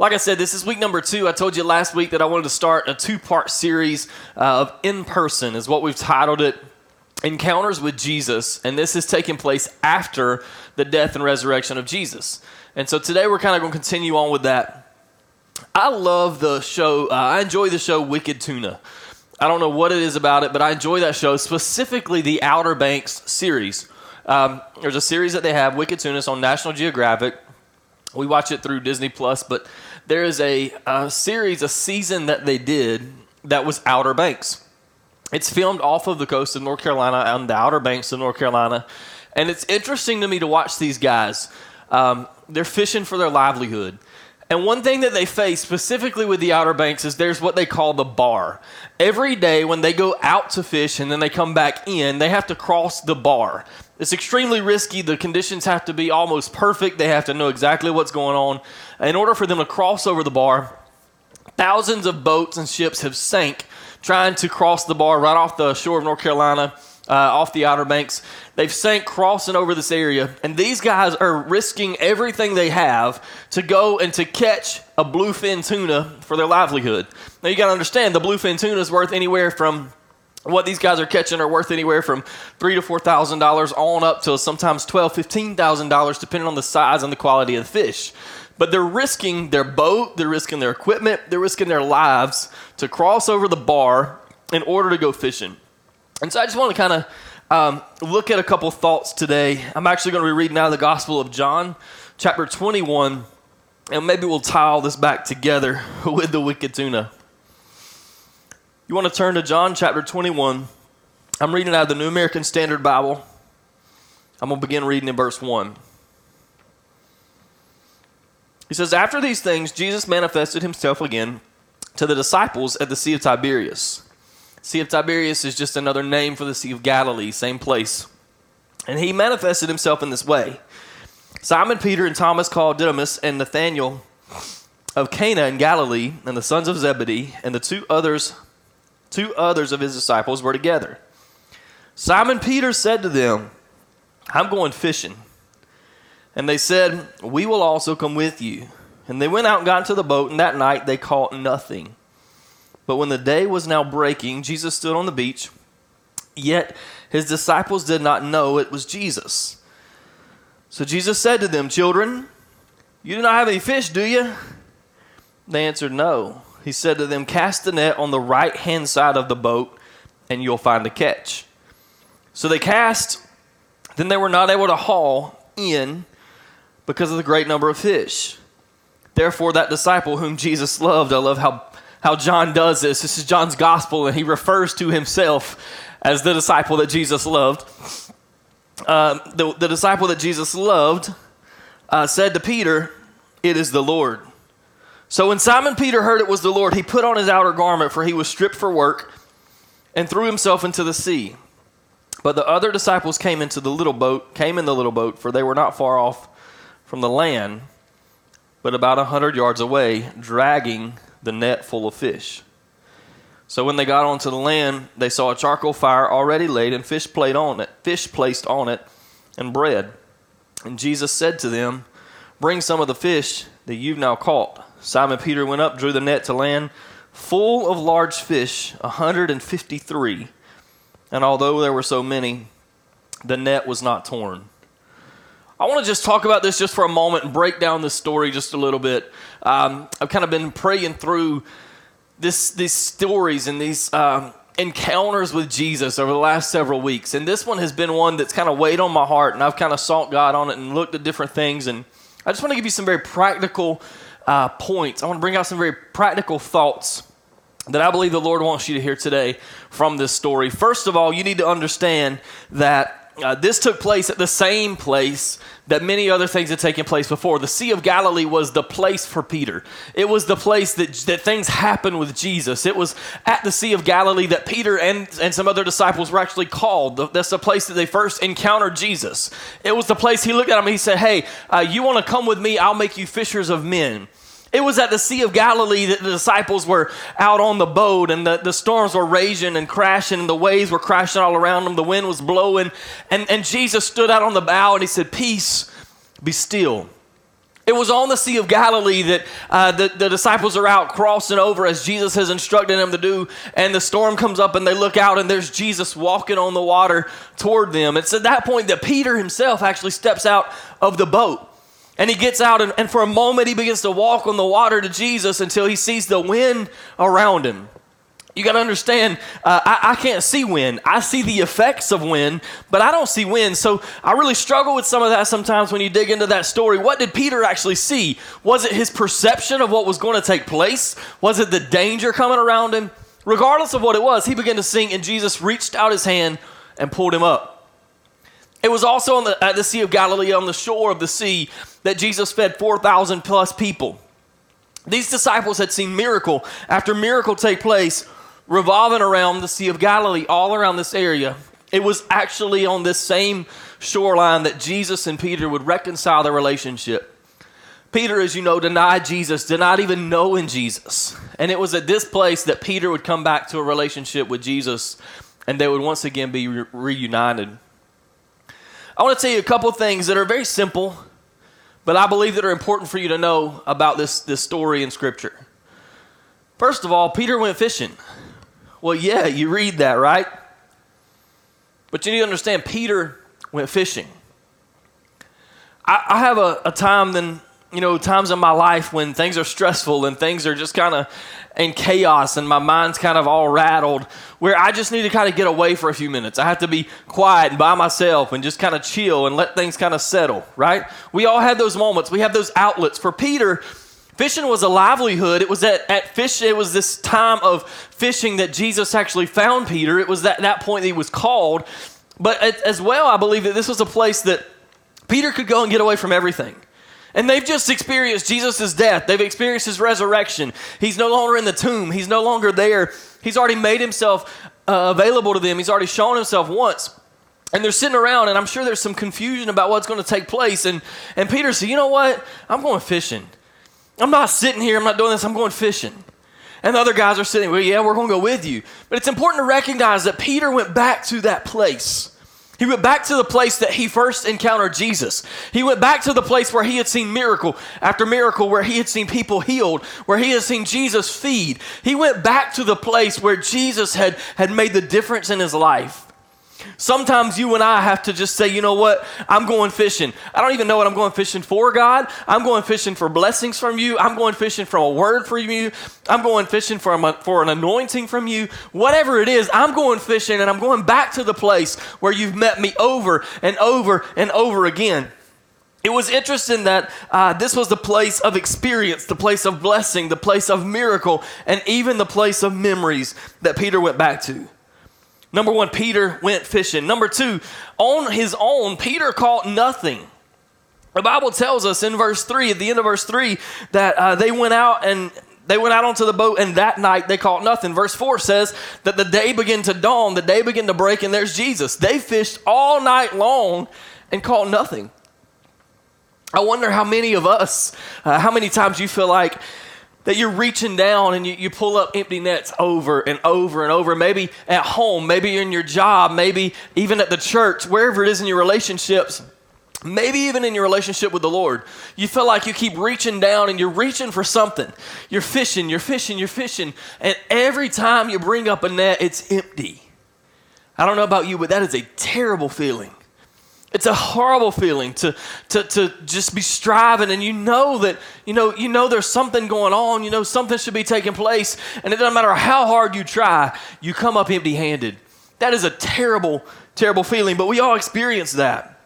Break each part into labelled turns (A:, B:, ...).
A: Like I said, this is week number two. I told you last week that I wanted to start a two part series uh, of In Person, is what we've titled it Encounters with Jesus. And this is taking place after the death and resurrection of Jesus. And so today we're kind of going to continue on with that. I love the show, uh, I enjoy the show Wicked Tuna. I don't know what it is about it, but I enjoy that show, specifically the Outer Banks series. Um, there's a series that they have, Wicked Tuna, on National Geographic. We watch it through Disney Plus, but there is a, a series, a season that they did that was Outer Banks. It's filmed off of the coast of North Carolina on the Outer Banks of North Carolina. And it's interesting to me to watch these guys. Um, they're fishing for their livelihood. And one thing that they face specifically with the Outer Banks is there's what they call the bar. Every day when they go out to fish and then they come back in, they have to cross the bar. It's extremely risky. The conditions have to be almost perfect. They have to know exactly what's going on. In order for them to cross over the bar, thousands of boats and ships have sank trying to cross the bar right off the shore of North Carolina uh, off the Outer Banks. They've sank crossing over this area, and these guys are risking everything they have to go and to catch a bluefin tuna for their livelihood. Now you got to understand the bluefin tuna is worth anywhere from what these guys are catching are worth anywhere from three to four thousand dollars on up to sometimes twelve, fifteen thousand dollars, depending on the size and the quality of the fish. But they're risking their boat, they're risking their equipment, they're risking their lives to cross over the bar in order to go fishing. And so I just want to kind of um, look at a couple thoughts today. I'm actually going to be reading out of the Gospel of John, chapter 21, and maybe we'll tie all this back together with the wicked tuna. You want to turn to John chapter 21. I'm reading out of the New American Standard Bible. I'm going to begin reading in verse 1. He says, After these things, Jesus manifested himself again to the disciples at the Sea of Tiberias. Sea of Tiberias is just another name for the Sea of Galilee, same place. And he manifested himself in this way. Simon Peter and Thomas called Didymus and Nathanael of Cana in Galilee and the sons of Zebedee and the two others two others of his disciples were together. Simon Peter said to them, I'm going fishing. And they said, We will also come with you. And they went out and got into the boat, and that night they caught nothing. But when the day was now breaking, Jesus stood on the beach, yet his disciples did not know it was Jesus. So Jesus said to them, Children, you do not have any fish, do you? They answered, No. He said to them, Cast the net on the right hand side of the boat, and you'll find a catch. So they cast, then they were not able to haul in because of the great number of fish. Therefore, that disciple whom Jesus loved, I love how how John does this. This is John's gospel, and he refers to himself as the disciple that Jesus loved. Uh, the, the, disciple that Jesus loved uh, said to Peter, It is the Lord. So when Simon Peter heard it was the Lord, he put on his outer garment, for he was stripped for work, and threw himself into the sea. But the other disciples came into the little boat, came in the little boat, for they were not far off from the land, but about a hundred yards away, dragging the net full of fish. So when they got onto the land, they saw a charcoal fire already laid and fish played on it, fish placed on it, and bread. And Jesus said to them, Bring some of the fish that you've now caught. Simon Peter went up, drew the net to land, full of large fish, a hundred and fifty three. And although there were so many, the net was not torn. I want to just talk about this just for a moment and break down this story just a little bit. Um, I've kind of been praying through this, these stories and these um, encounters with Jesus over the last several weeks. And this one has been one that's kind of weighed on my heart, and I've kind of sought God on it and looked at different things. And I just want to give you some very practical uh, points. I want to bring out some very practical thoughts that I believe the Lord wants you to hear today from this story. First of all, you need to understand that uh, this took place at the same place that many other things had taken place before. The Sea of Galilee was the place for Peter. It was the place that, that things happened with Jesus. It was at the Sea of Galilee that Peter and, and some other disciples were actually called. That's the place that they first encountered Jesus. It was the place he looked at him and he said, Hey, uh, you want to come with me? I'll make you fishers of men. It was at the Sea of Galilee that the disciples were out on the boat and the, the storms were raging and crashing and the waves were crashing all around them. The wind was blowing. And, and Jesus stood out on the bow and he said, Peace, be still. It was on the Sea of Galilee that uh, the, the disciples are out crossing over as Jesus has instructed them to do. And the storm comes up and they look out and there's Jesus walking on the water toward them. It's at that point that Peter himself actually steps out of the boat. And he gets out, and, and for a moment, he begins to walk on the water to Jesus until he sees the wind around him. You got to understand, uh, I, I, can't see wind. I see the effects of wind, but I don't see wind. So I really struggle with some of that sometimes when you dig into that story. What did Peter actually see? Was it his perception of what was going to take place? Was it the danger coming around him? Regardless of what it was, he began to sink, and Jesus reached out his hand and pulled him up. It was also the, at the Sea of Galilee, on the shore of the sea, that Jesus fed 4,000 plus people. These disciples had seen miracle after miracle take place revolving around the Sea of Galilee, all around this area. It was actually on this same shoreline that Jesus and Peter would reconcile their relationship. Peter, as you know, denied Jesus, did not even know in Jesus. And it was at this place that Peter would come back to a relationship with Jesus and they would once again be re- reunited. I want to tell you a couple things that are very simple, but I believe that are important for you to know about this, this story in Scripture. First of all, Peter went fishing. Well, yeah, you read that, right? But you need to understand, Peter went fishing. I, I have a, a time then you know, times in my life when things are stressful and things are just kind of in chaos and my mind's kind of all rattled, where I just need to kind of get away for a few minutes. I have to be quiet and by myself and just kind of chill and let things kind of settle, right? We all have those moments. We have those outlets. For Peter, fishing was a livelihood. It was at, at fish, it was this time of fishing that Jesus actually found Peter. It was that, that point that he was called. But as well, I believe that this was a place that Peter could go and get away from everything. And they've just experienced Jesus' death. They've experienced his resurrection. He's no longer in the tomb, he's no longer there. He's already made himself uh, available to them, he's already shown himself once. And they're sitting around, and I'm sure there's some confusion about what's going to take place. And, and Peter said, You know what? I'm going fishing. I'm not sitting here, I'm not doing this, I'm going fishing. And the other guys are sitting, Well, yeah, we're going to go with you. But it's important to recognize that Peter went back to that place he went back to the place that he first encountered Jesus. He went back to the place where he had seen miracle after miracle, where he had seen people healed, where he had seen Jesus feed. He went back to the place where Jesus had, had made the difference in his life. Sometimes you and I have to just say, you know what? I'm going fishing. I don't even know what I'm going fishing for, God. I'm going fishing for blessings from you. I'm going fishing for a word from you. I'm going fishing for, a, for an anointing from you. Whatever it is, I'm going fishing and I'm going back to the place where you've met me over and over and over again. It was interesting that uh, this was the place of experience, the place of blessing, the place of miracle, and even the place of memories that Peter went back to. Number one, Peter went fishing. Number two, on his own, Peter caught nothing. The Bible tells us in verse 3, at the end of verse 3, that uh, they went out and they went out onto the boat and that night they caught nothing. Verse 4 says that the day began to dawn, the day began to break, and there's Jesus. They fished all night long and caught nothing. I wonder how many of us, uh, how many times you feel like that you're reaching down and you, you pull up empty nets over and over and over. Maybe at home, maybe in your job, maybe even at the church, wherever it is in your relationships. Maybe even in your relationship with the Lord, you feel like you keep reaching down and you're reaching for something. You're fishing, you're fishing, you're fishing, and every time you bring up a net, it's empty. I don't know about you, but that is a terrible feeling. It's a horrible feeling to, to, to just be striving and you know that, you know, you know there's something going on, you know something should be taking place, and it doesn't matter how hard you try, you come up empty handed. That is a terrible, terrible feeling, but we all experience that.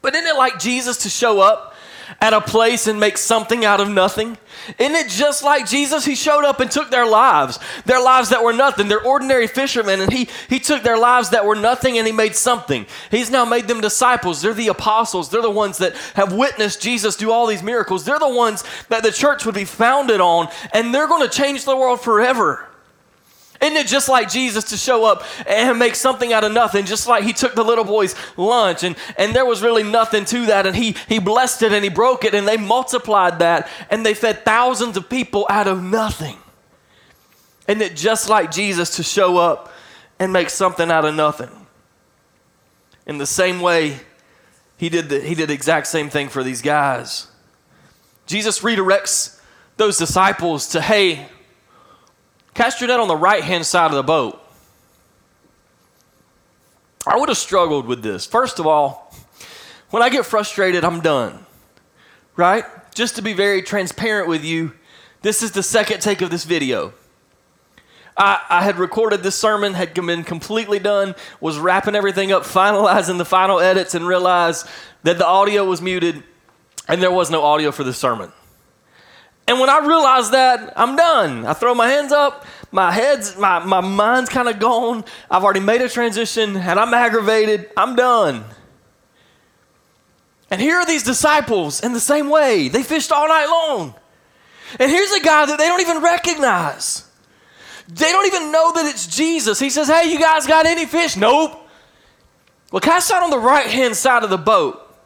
A: But isn't it like Jesus to show up at a place and make something out of nothing? Isn't it just like Jesus? He showed up and took their lives, their lives that were nothing. They're ordinary fishermen, and he, he took their lives that were nothing and he made something. He's now made them disciples. They're the apostles. They're the ones that have witnessed Jesus do all these miracles. They're the ones that the church would be founded on, and they're going to change the world forever. Isn't it just like Jesus to show up and make something out of nothing? Just like he took the little boy's lunch and, and there was really nothing to that. And he, he blessed it and he broke it and they multiplied that and they fed thousands of people out of nothing. Isn't it just like Jesus to show up and make something out of nothing? In the same way, he did the, he did the exact same thing for these guys. Jesus redirects those disciples to, hey, Cast your net on the right hand side of the boat. I would have struggled with this. First of all, when I get frustrated, I'm done. Right? Just to be very transparent with you, this is the second take of this video. I, I, had recorded this sermon, had been completely done, was wrapping everything up, finalizing the final edits, and realized that the audio was muted and there was no audio for the sermon. And when I realize that, I'm done. I throw my hands up, my head's, my, my mind's kind of gone. I've already made a transition and I'm aggravated. I'm done. And here are these disciples in the same way. They fished all night long. And here's a guy that they don't even recognize. They don't even know that it's Jesus. He says, Hey, you guys got any fish? Nope. Well, cast out on the right hand side of the boat.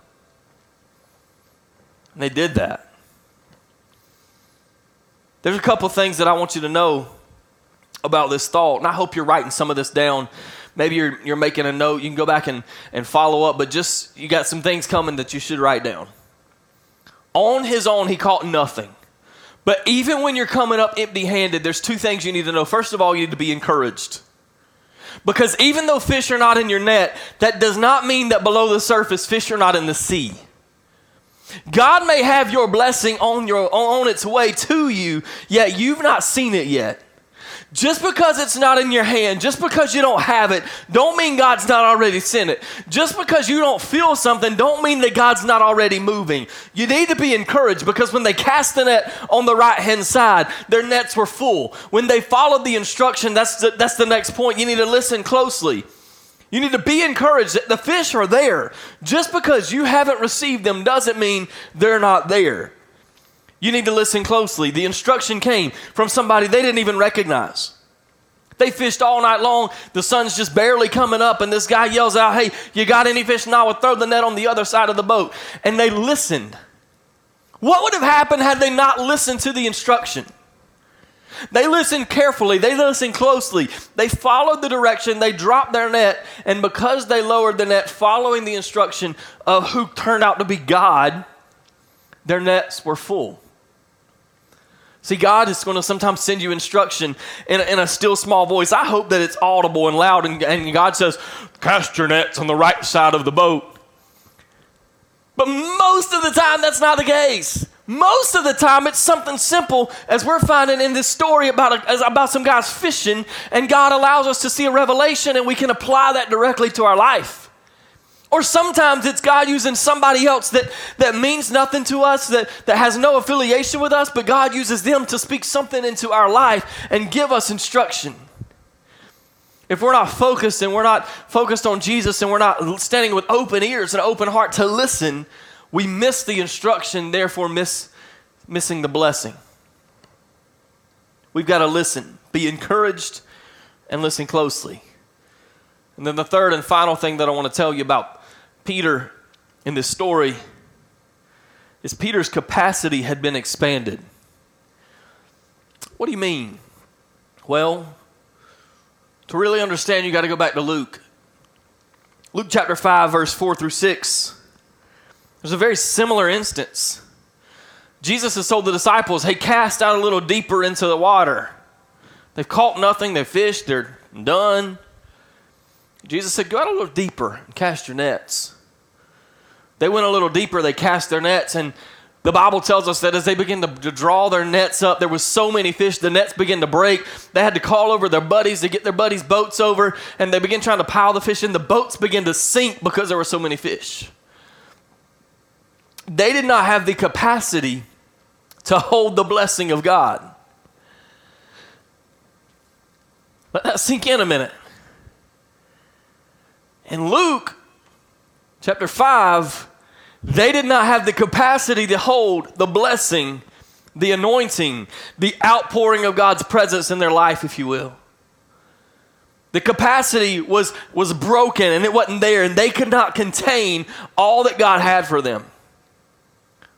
A: And they did that. There's a couple things that I want you to know about this thought, and I hope you're writing some of this down. Maybe you're, you're making a note. You can go back and, and follow up, but just you got some things coming that you should write down. On his own, he caught nothing. But even when you're coming up empty handed, there's two things you need to know. First of all, you need to be encouraged. Because even though fish are not in your net, that does not mean that below the surface, fish are not in the sea. God may have your blessing on, your, on its way to you, yet you've not seen it yet. Just because it's not in your hand, just because you don't have it, don't mean God's not already sent it. Just because you don't feel something, don't mean that God's not already moving. You need to be encouraged because when they cast the net on the right hand side, their nets were full. When they followed the instruction, that's the, that's the next point. You need to listen closely. You need to be encouraged that the fish are there. Just because you haven't received them doesn't mean they're not there. You need to listen closely. The instruction came from somebody they didn't even recognize. They fished all night long. The sun's just barely coming up, and this guy yells out, Hey, you got any fish? Now, I would throw the net on the other side of the boat. And they listened. What would have happened had they not listened to the instruction? They listened carefully, they listened closely, they followed the direction, they dropped their net, and because they lowered the net following the instruction of who turned out to be God, their nets were full. See, God is going to sometimes send you instruction in a, in a, still small voice. I hope that it's audible and loud, and, and God says, Cast your nets on the right side of the boat. But most of the time, that's not the case. Most of the time, it's something simple, as we're finding in this story about, a, about some guys fishing, and God allows us to see a revelation and we can apply that directly to our life. Or sometimes it's God using somebody else that, that means nothing to us, that, that has no affiliation with us, but God uses them to speak something into our life and give us instruction. If we're not focused and we're not focused on Jesus and we're not standing with open ears and open heart to listen, we miss the instruction, therefore miss missing the blessing. We've got to listen, be encouraged, and listen closely. And then the third and final thing that I want to tell you about Peter in this story is Peter's capacity had been expanded. What do you mean? Well, to really understand, you got to go back to Luke. Luke chapter 5, verse 4 through 6. There's a very similar instance. Jesus has told the disciples, hey, cast out a little deeper into the water. They've caught nothing, they fished, they're done. Jesus said, go out a little deeper and cast your nets. They went a little deeper, they cast their nets, and the Bible tells us that as they began to, to, draw their nets up, there was so many fish, the nets began to break. They had to call over their buddies to get their buddies' boats over, and they began trying to pile the fish in. The boats began to sink because there were so many fish. They did not have the capacity to hold the blessing of God. Let that sink in a minute. In Luke chapter 5, they did not have the capacity to hold the blessing, the anointing, the outpouring of God's presence in their life, if you will. The capacity was, was broken and it wasn't there, and they could not contain all that God had for them.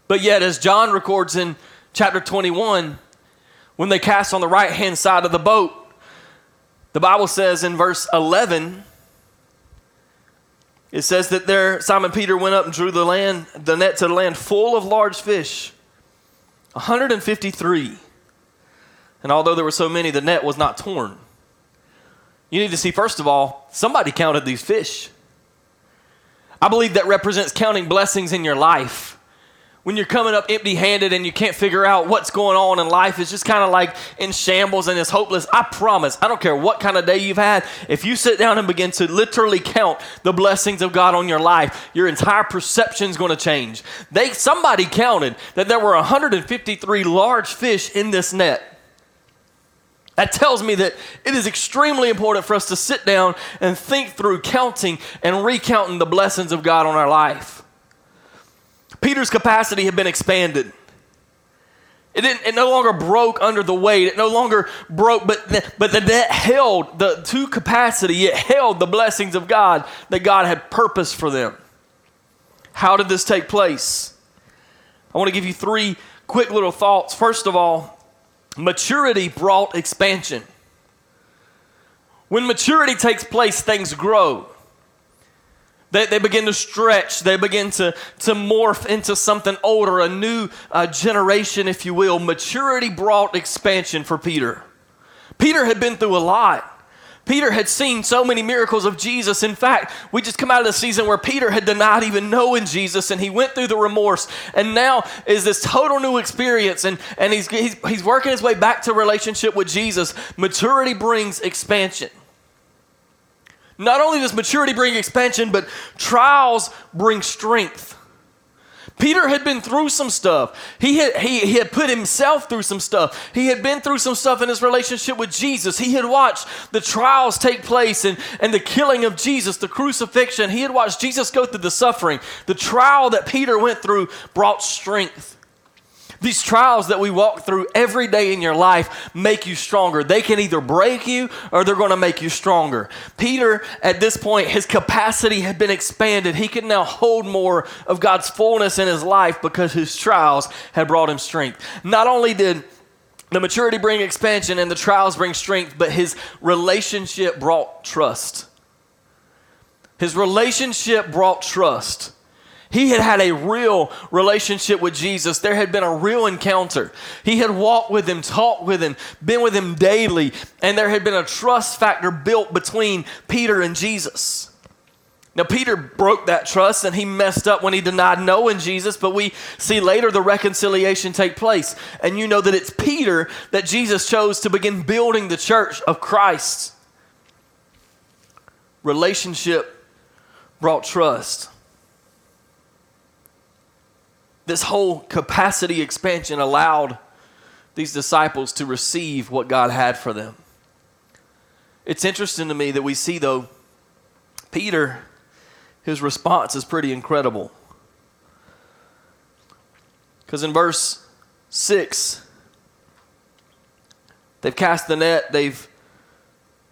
A: But yet, as John records in chapter 21, when they cast on the right hand side of the boat, the Bible says in verse 11, it says that there Simon Peter went up and drew the land, the net to the land full of large fish, 153. And although there were so many, the net was not torn. You need to see, first of all, somebody counted these fish. I believe that represents counting blessings in your life when you're coming up empty handed and you can't figure out what's going on in life, it's just kind of like in shambles and it's hopeless. I promise, I don't care what kind of day you've had, if you sit down and begin to literally count the blessings of God on your life, your entire perception is going to change. They, somebody counted that there were 153 large fish in this net. That tells me that it is extremely important for us to sit down and think through counting and recounting the blessings of God on our life. Peter's capacity had been expanded. It, didn't, it no longer broke under the weight. It no longer broke, but the, but the net held the to capacity. It held the blessings of God that God had purposed for them. How did this take place? I want to give you three quick little thoughts. First of all, maturity brought expansion. When maturity takes place, things grow. They, they begin to stretch. They begin to, to morph into something older, a new uh, generation, if you will. Maturity brought expansion for Peter. Peter had been through a lot. Peter had seen so many miracles of Jesus. In fact, we just come out of the season where Peter had denied even knowing Jesus and he went through the remorse. And now is this total new experience and, and he's, he's, he's working his way back to relationship with Jesus. Maturity brings expansion. Not only does maturity bring expansion, but trials bring strength. Peter had been through some stuff. He had, he, he had put himself through some stuff. He had been through some stuff in his relationship with Jesus. He had watched the trials take place and, and the killing of Jesus, the crucifixion. He had watched Jesus go through the suffering. The trial that Peter went through brought strength. These trials that we walk through every day in your life make you stronger. They can either break you or they're going to make you stronger. Peter, at this point, his capacity had been expanded. He could now hold more of God's fullness in his life because his trials had brought him strength. Not only did the maturity bring expansion and the trials bring strength, but his relationship brought trust. His relationship brought trust. He had had a real relationship with Jesus. There had been a real encounter. He had walked with him, talked with him, been with him daily, and there had been a trust factor built between Peter and Jesus. Now, Peter broke that trust and he messed up when he denied knowing Jesus, but we see later the reconciliation take place. And you know that it's Peter that Jesus chose to begin building the church of Christ. Relationship brought trust this whole capacity expansion allowed these disciples to receive what God had for them. It's interesting to me that we see, though, Peter, his response is pretty incredible. Because in verse 6, they've cast the net, they've,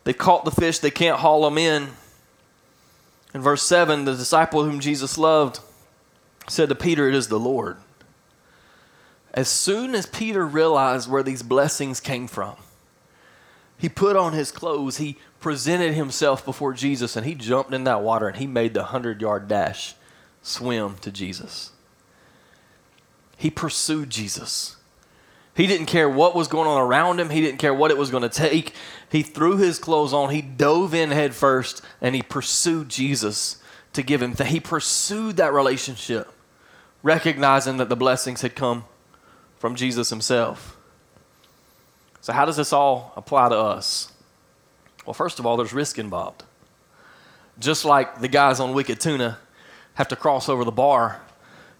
A: they've caught the fish, they can't haul them in. In verse 7, the disciple whom Jesus loved said to Peter, It is the Lord. As soon as Peter realized where these blessings came from, he put on his clothes, he presented himself before Jesus, and he jumped in that water and he made the 100 yard dash swim to Jesus. He pursued Jesus. He didn't care what was going on around him. He didn't care what it was going to take. He threw his clothes on. He dove in head first and he pursued Jesus to give him. That. He pursued that relationship recognizing that the blessings had come from Jesus himself. So, how does this all apply to us? Well, first of all, there's risk involved. Just like the guys on Wicked Tuna have to cross over the bar,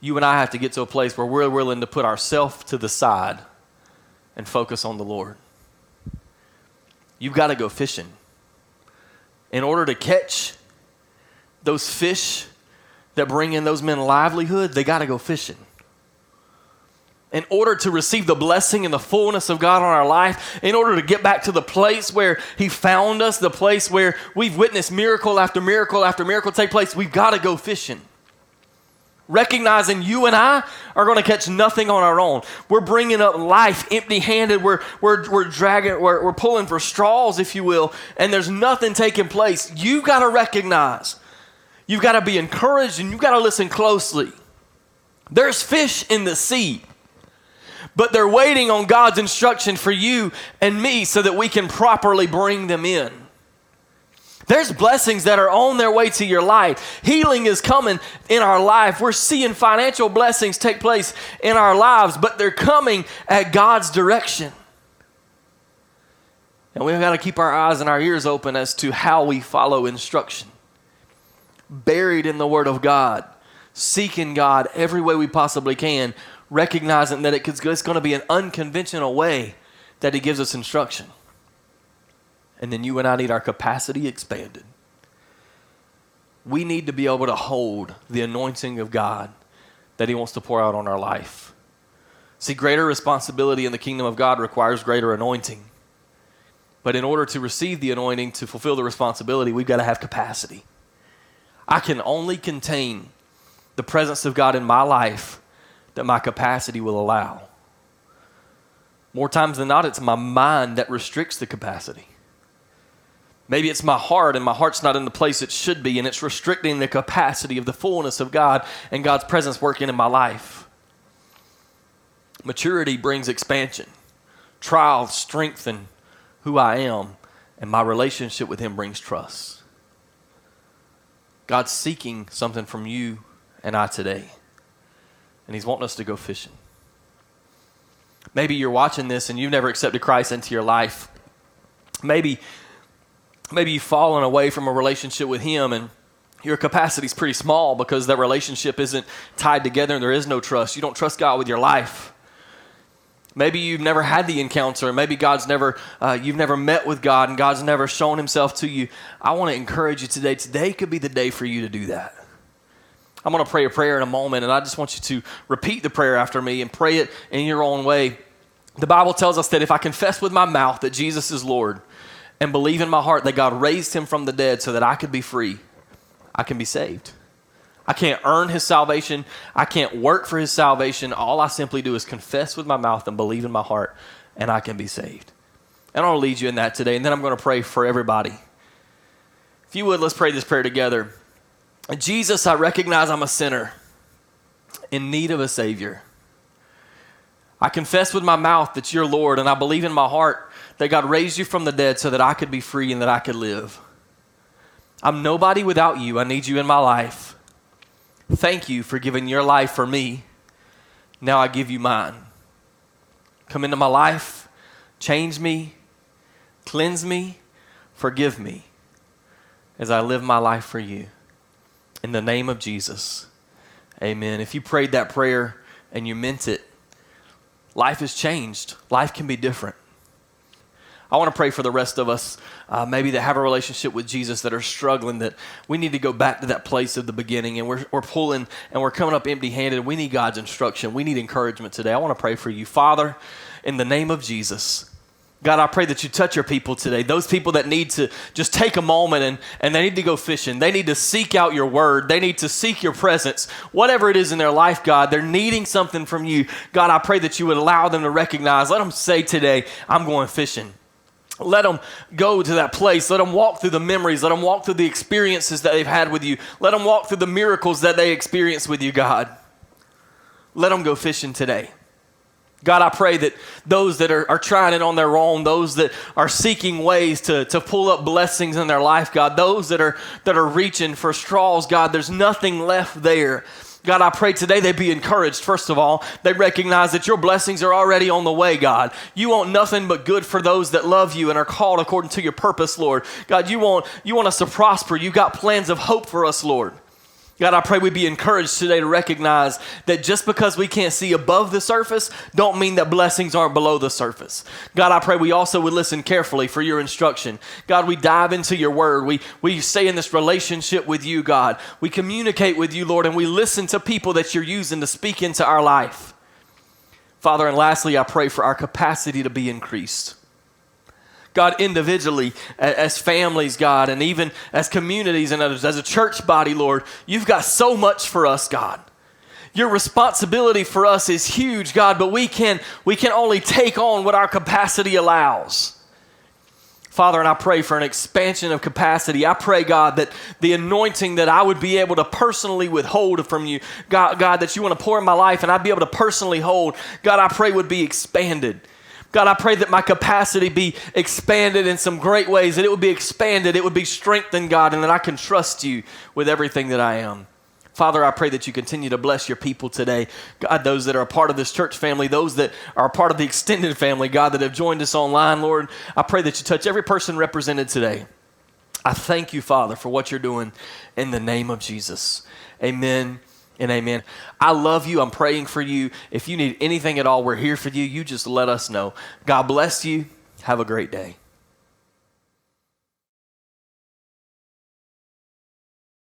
A: you and I have to get to a place where we're willing to put ourselves to the side and focus on the Lord. You've got to go fishing. In order to catch those fish that bring in those men livelihood, they got to go fishing. In order to receive the blessing and the fullness of God on our life, in order to get back to the place where He found us, the place where we've witnessed miracle after miracle after miracle take place, we've got to go fishing recognizing you and I are going to catch nothing on our own. We're bringing up life empty handed. We're, we're, we're dragging, we're, we're pulling for straws, if you will, and there's nothing taking place. You've got to recognize, you've got to be encouraged, and you've got to listen closely. There's fish in the sea. But they're waiting on God's instruction for you and me so that we can properly bring them in. There's blessings that are on their way to your life. Healing is coming in our life. We're seeing financial blessings take place in our lives, but they're coming at God's direction. And we've got to keep our eyes and our ears open as to how we follow instruction. Buried in the Word of God, seeking God every way we possibly can, recognizing that it's going to be an unconventional way that He gives us instruction. And then you and I need our capacity expanded. We need to be able to hold the anointing of God that He wants to pour out on our life. See, greater responsibility in the kingdom of God requires greater anointing. But in order to receive the anointing to fulfill the responsibility, we've got to have capacity. I can only contain the presence of God in my life that my capacity will allow. More times than not, it's my mind that restricts the capacity. Maybe it's my heart and my heart's not in the place it should be, and it's restricting the capacity of the fullness of God and God's presence working in my life. Maturity brings expansion. Trials strengthen who I am, and my relationship with Him brings trust. God's seeking something from you and I today, and He's wanting us to go fishing. Maybe you're watching this and you've never accepted Christ into your life. Maybe maybe you've fallen away from a relationship with Him and your capacity is pretty small because that relationship isn't tied together and there is no trust. You don't trust God with your life. Maybe you've never had the encounter. Maybe God's never, uh, you've never met with God and God's never shown Himself to you. I want to encourage you today. Today could be the day for you to do that. I'm going to pray a prayer in a moment, and I just want you to repeat the prayer after me and pray it in your own way. The Bible tells us that if I confess with my mouth that Jesus is Lord, and believe in my heart that God raised him from the dead so that I could be free, I can be saved. I can't earn his salvation. I can't work for his salvation. All I simply do is confess with my mouth and believe in my heart, and I can be saved. And I'll lead you in that today, and then I'm going to pray for everybody. If you would, let's pray this prayer together. Jesus, I recognize I'm a sinner in need of a Savior. I confess with my mouth that you're Lord, and I believe in my heart that God raised you from the dead so that I could be free and that I could live. I'm nobody without you. I need you in my life. Thank you for giving your life for me. Now I give you mine. Come into my life, change me, cleanse me, forgive me as I live my life for you. In the name of Jesus, amen. If you prayed that prayer and you meant it, life has changed. Life can be different. I want to pray for the rest of us, uh, maybe that have a relationship with Jesus that are struggling, that we need to go back to that place of the beginning and we're, we're pulling and we're coming up empty handed. We need God's instruction. We need encouragement today. I want to pray for you. Father, in the name of Jesus, God, I pray that you touch your people today. Those people that need to just take a moment and, and they need to go fishing. They need to seek out your word. They need to seek your presence. Whatever it is in their life, God, they're needing something from you. God, I pray that you would allow them to recognize. Let them say today, I'm going fishing. Let them go to that place. Let them walk through the memories. Let them walk through the experiences that they've had with you. Let them walk through the miracles that they experienced with you, God. Let them go fishing today. God, I pray that those that are, are trying it on their own, those that are seeking ways to, to pull up blessings in their life, God, those that are, that are reaching for straws, God, there's nothing left there. God, I pray today they be encouraged. First of all, they recognize that your blessings are already on the way, God. You want nothing but good for those that love you and are called according to your purpose, Lord. God, you want, you want us to prosper. You got plans of hope for us, Lord. God, I pray we be encouraged today to recognize that just because we can't see above the surface, don't mean that blessings aren't below the surface. God, I pray we also would listen carefully for your instruction. God, we dive into your word. We, we stay in this relationship with you, God. We communicate with you, Lord, and we listen to people that you're using to speak into our life. Father, and lastly, I pray for our capacity to be increased. God, individually, as families, God, and even as communities and others, as a church body, Lord, you've got so much for us, God. Your responsibility for us is huge, God, but we can, we can only take on what our capacity allows. Father, and I pray for an expansion of capacity. I pray, God, that the anointing that I would be able to personally withhold from you, God, God, that you want to pour in my life and I'd be able to personally hold, God, I pray would be expanded. God, I pray that my capacity be expanded in some great ways, that it would be expanded, it would be strengthened, God, and that I can trust you with everything that I am. Father, I pray that you continue to bless your people today. God, those that are a part of this church family, those that are a part of the extended family, God, that have joined us online, Lord, I pray that you touch every person represented today. I thank you, Father, for what you're doing in the name of Jesus. Amen and amen. I love you. I'm praying for you. If you need anything at all, we're here for you. You just let us know. God bless you. Have a great day.